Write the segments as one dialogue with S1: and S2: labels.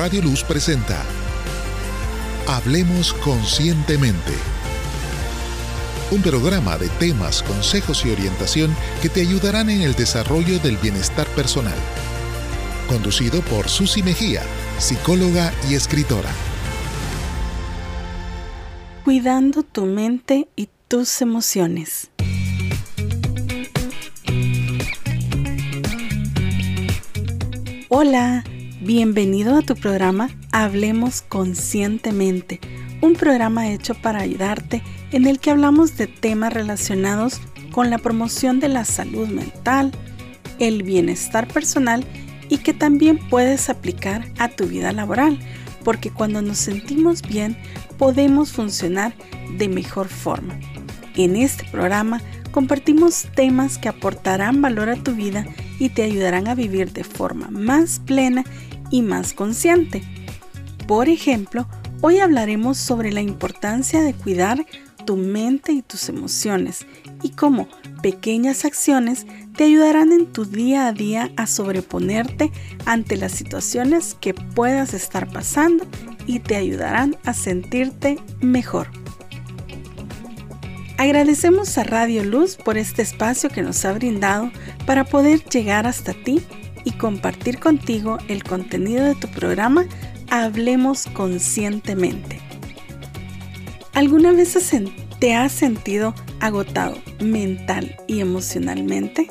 S1: Radio Luz presenta Hablemos Conscientemente. Un programa de temas, consejos y orientación que te ayudarán en el desarrollo del bienestar personal. Conducido por Susi Mejía, psicóloga y escritora.
S2: Cuidando tu mente y tus emociones. Hola, bienvenido a tu programa Hablemos Conscientemente, un programa hecho para ayudarte en el que hablamos de temas relacionados con la promoción de la salud mental, el bienestar personal y que también puedes aplicar a tu vida laboral, porque cuando nos sentimos bien podemos funcionar de mejor forma. En este programa compartimos temas que aportarán valor a tu vida y te ayudarán a vivir de forma más plena y más consciente. Por ejemplo, hoy hablaremos sobre la importancia de cuidar tu mente y tus emociones y cómo pequeñas acciones te ayudarán en tu día a día a sobreponerte ante las situaciones que puedas estar pasando y te ayudarán a sentirte mejor. Agradecemos a Radio Luz por este espacio que nos ha brindado para poder llegar hasta ti y compartir contigo el contenido de tu programa Hablemos Conscientemente. ¿Alguna vez te has sentido agotado mental y emocionalmente?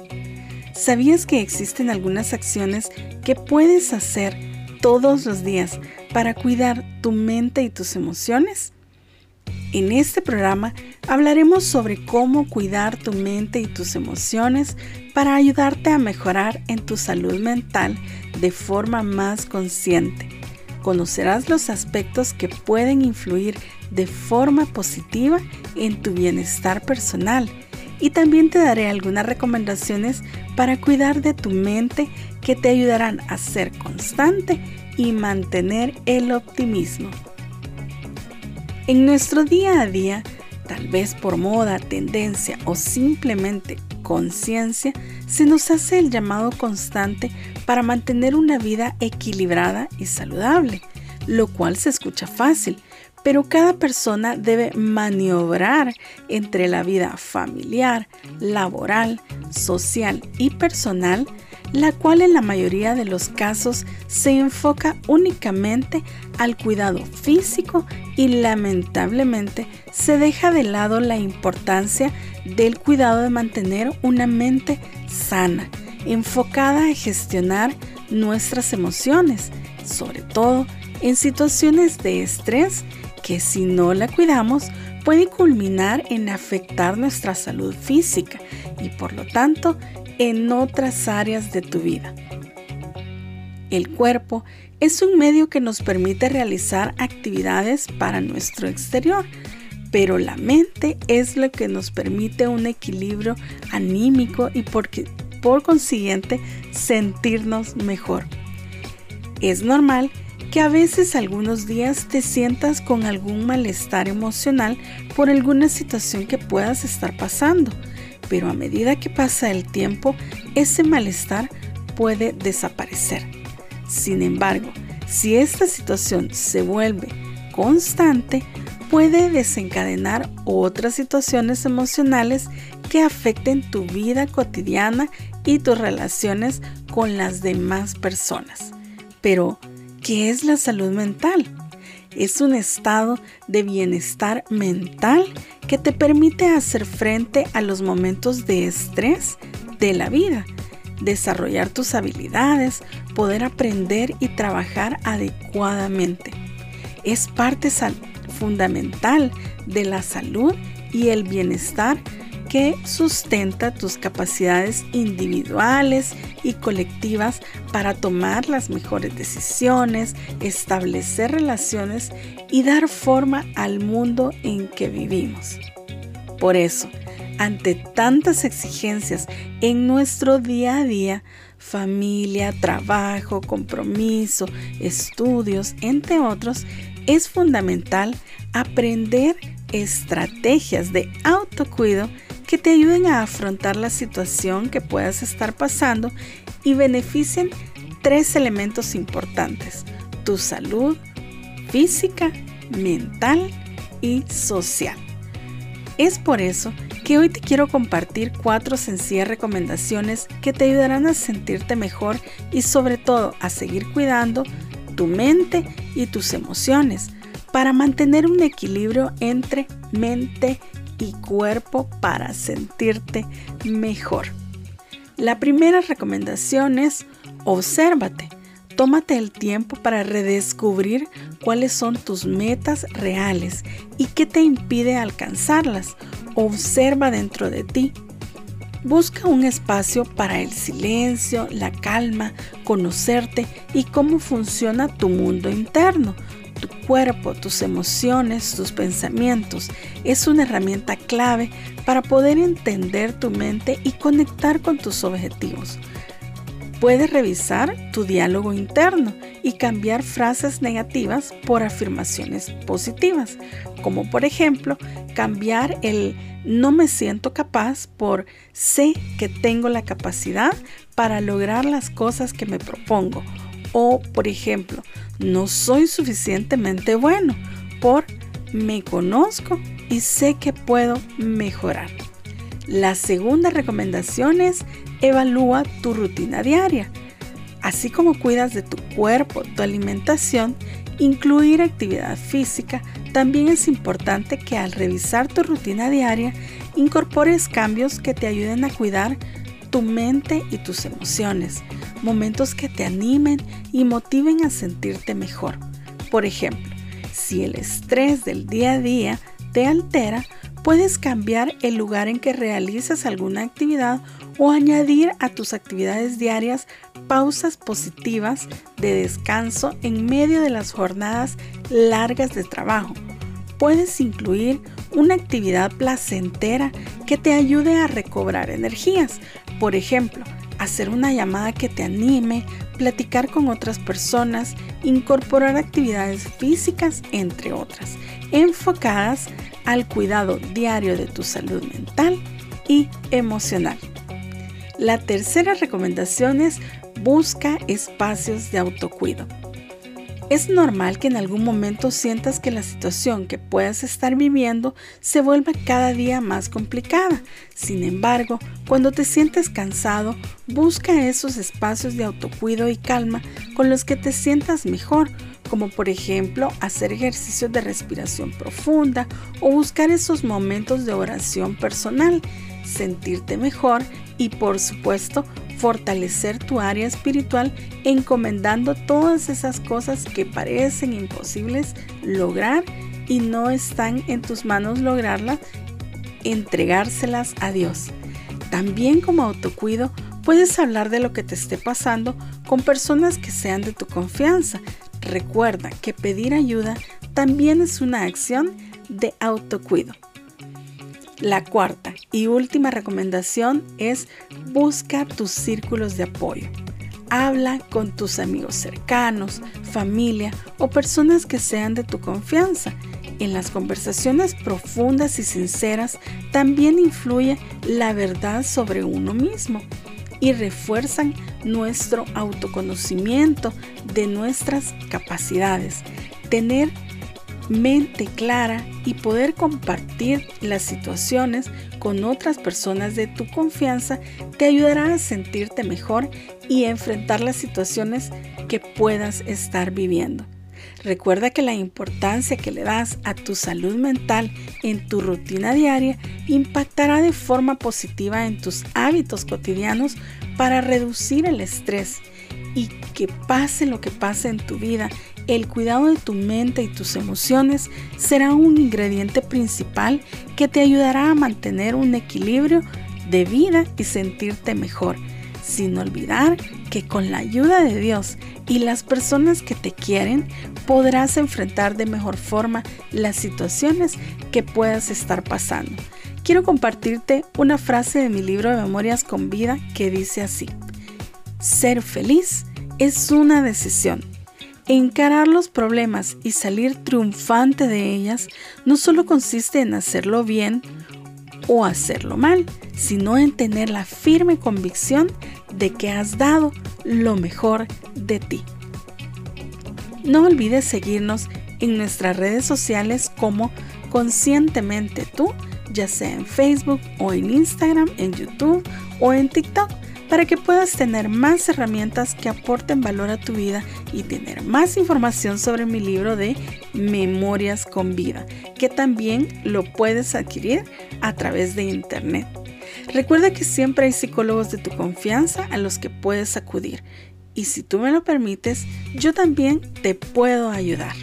S2: ¿Sabías que existen algunas acciones que puedes hacer todos los días para cuidar tu mente y tus emociones? En este programa hablaremos sobre cómo cuidar tu mente y tus emociones para ayudarte a mejorar en tu salud mental de forma más consciente. Conocerás los aspectos que pueden influir de forma positiva en tu bienestar personal y también te daré algunas recomendaciones para cuidar de tu mente que te ayudarán a ser constante y mantener el optimismo. En nuestro día a día, tal vez por moda, tendencia o simplemente conciencia, se nos hace el llamado constante para mantener una vida equilibrada y saludable, lo cual se escucha fácil, pero cada persona debe maniobrar entre la vida familiar, laboral, social y personal la cual en la mayoría de los casos se enfoca únicamente al cuidado físico y lamentablemente se deja de lado la importancia del cuidado de mantener una mente sana, enfocada a gestionar nuestras emociones, sobre todo en situaciones de estrés que si no la cuidamos puede culminar en afectar nuestra salud física y por lo tanto en otras áreas de tu vida. El cuerpo es un medio que nos permite realizar actividades para nuestro exterior, pero la mente es lo que nos permite un equilibrio anímico y por consiguiente sentirnos mejor. Es normal que a veces algunos días te sientas con algún malestar emocional por alguna situación que puedas estar pasando pero a medida que pasa el tiempo, ese malestar puede desaparecer. Sin embargo, si esta situación se vuelve constante, puede desencadenar otras situaciones emocionales que afecten tu vida cotidiana y tus relaciones con las demás personas. Pero, ¿qué es la salud mental? Es un estado de bienestar mental que te permite hacer frente a los momentos de estrés de la vida, desarrollar tus habilidades, poder aprender y trabajar adecuadamente. Es parte fundamental de la salud y el bienestar que sustenta tus capacidades individuales y colectivas para tomar las mejores decisiones, establecer relaciones y dar forma al mundo en que vivimos. Por eso, ante tantas exigencias en nuestro día a día, familia, trabajo, compromiso, estudios, entre otros, es fundamental aprender estrategias de autocuido que te ayuden a afrontar la situación que puedas estar pasando y beneficien tres elementos importantes. tu salud física, mental y social. Es por eso que hoy te quiero compartir cuatro sencillas recomendaciones que te ayudarán a sentirte mejor y sobre todo a seguir cuidando tu mente y tus emociones para mantener un equilibrio entre mente y cuerpo para sentirte mejor. La primera recomendación es obsérvate. Tómate el tiempo para redescubrir cuáles son tus metas reales y qué te impide alcanzarlas. Observa dentro de ti. Busca un espacio para el silencio, la calma, conocerte y cómo funciona tu mundo interno tu cuerpo, tus emociones, tus pensamientos. Es una herramienta clave para poder entender tu mente y conectar con tus objetivos. Puedes revisar tu diálogo interno y cambiar frases negativas por afirmaciones positivas, como por ejemplo cambiar el no me siento capaz por sé que tengo la capacidad para lograr las cosas que me propongo. O por ejemplo, no soy suficientemente bueno por me conozco y sé que puedo mejorar. La segunda recomendación es evalúa tu rutina diaria. Así como cuidas de tu cuerpo, tu alimentación, incluir actividad física, también es importante que al revisar tu rutina diaria incorpores cambios que te ayuden a cuidar tu mente y tus emociones, momentos que te animen y motiven a sentirte mejor. Por ejemplo, si el estrés del día a día te altera, puedes cambiar el lugar en que realizas alguna actividad o añadir a tus actividades diarias pausas positivas de descanso en medio de las jornadas largas de trabajo. Puedes incluir una actividad placentera que te ayude a recobrar energías. Por ejemplo, hacer una llamada que te anime, platicar con otras personas, incorporar actividades físicas, entre otras, enfocadas al cuidado diario de tu salud mental y emocional. La tercera recomendación es busca espacios de autocuido. Es normal que en algún momento sientas que la situación que puedas estar viviendo se vuelva cada día más complicada. Sin embargo, cuando te sientes cansado, busca esos espacios de autocuido y calma con los que te sientas mejor, como por ejemplo hacer ejercicios de respiración profunda o buscar esos momentos de oración personal, sentirte mejor y por supuesto fortalecer tu área espiritual encomendando todas esas cosas que parecen imposibles lograr y no están en tus manos lograrlas, entregárselas a Dios. También como autocuido, puedes hablar de lo que te esté pasando con personas que sean de tu confianza. Recuerda que pedir ayuda también es una acción de autocuido. La cuarta y última recomendación es busca tus círculos de apoyo. Habla con tus amigos cercanos, familia o personas que sean de tu confianza. En las conversaciones profundas y sinceras también influye la verdad sobre uno mismo y refuerzan nuestro autoconocimiento de nuestras capacidades. Tener mente clara y poder compartir las situaciones con otras personas de tu confianza te ayudará a sentirte mejor y enfrentar las situaciones que puedas estar viviendo. Recuerda que la importancia que le das a tu salud mental en tu rutina diaria impactará de forma positiva en tus hábitos cotidianos para reducir el estrés y que pase lo que pase en tu vida, el cuidado de tu mente y tus emociones será un ingrediente principal que te ayudará a mantener un equilibrio de vida y sentirte mejor, sin olvidar que con la ayuda de Dios y las personas que te quieren podrás enfrentar de mejor forma las situaciones que puedas estar pasando. Quiero compartirte una frase de mi libro de Memorias con Vida que dice así, ser feliz es una decisión. Encarar los problemas y salir triunfante de ellas no solo consiste en hacerlo bien o hacerlo mal, sino en tener la firme convicción de que has dado lo mejor de ti. No olvides seguirnos en nuestras redes sociales como Conscientemente tú, ya sea en Facebook o en Instagram, en YouTube o en TikTok, para que puedas tener más herramientas que aporten valor a tu vida y tener más información sobre mi libro de Memorias con Vida, que también lo puedes adquirir a través de Internet. Recuerda que siempre hay psicólogos de tu confianza a los que puedes acudir y si tú me lo permites, yo también te puedo ayudar.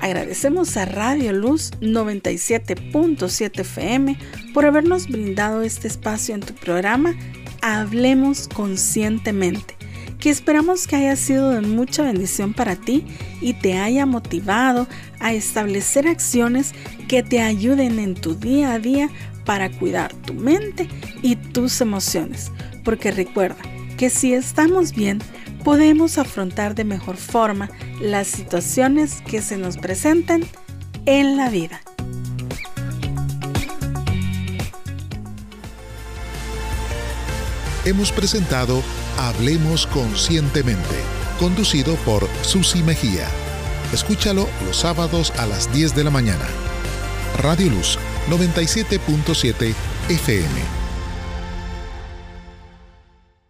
S2: Agradecemos a Radio Luz 97.7 FM por habernos brindado este espacio en tu programa Hablemos Conscientemente, que esperamos que haya sido de mucha bendición para ti y te haya motivado a establecer acciones que te ayuden en tu día a día para cuidar tu mente y tus emociones. Porque recuerda que si estamos bien, podemos afrontar de mejor forma las situaciones que se nos presenten en la vida.
S1: Hemos presentado Hablemos Conscientemente, conducido por Susi Mejía. Escúchalo los sábados a las 10 de la mañana. Radio Luz 97.7 FM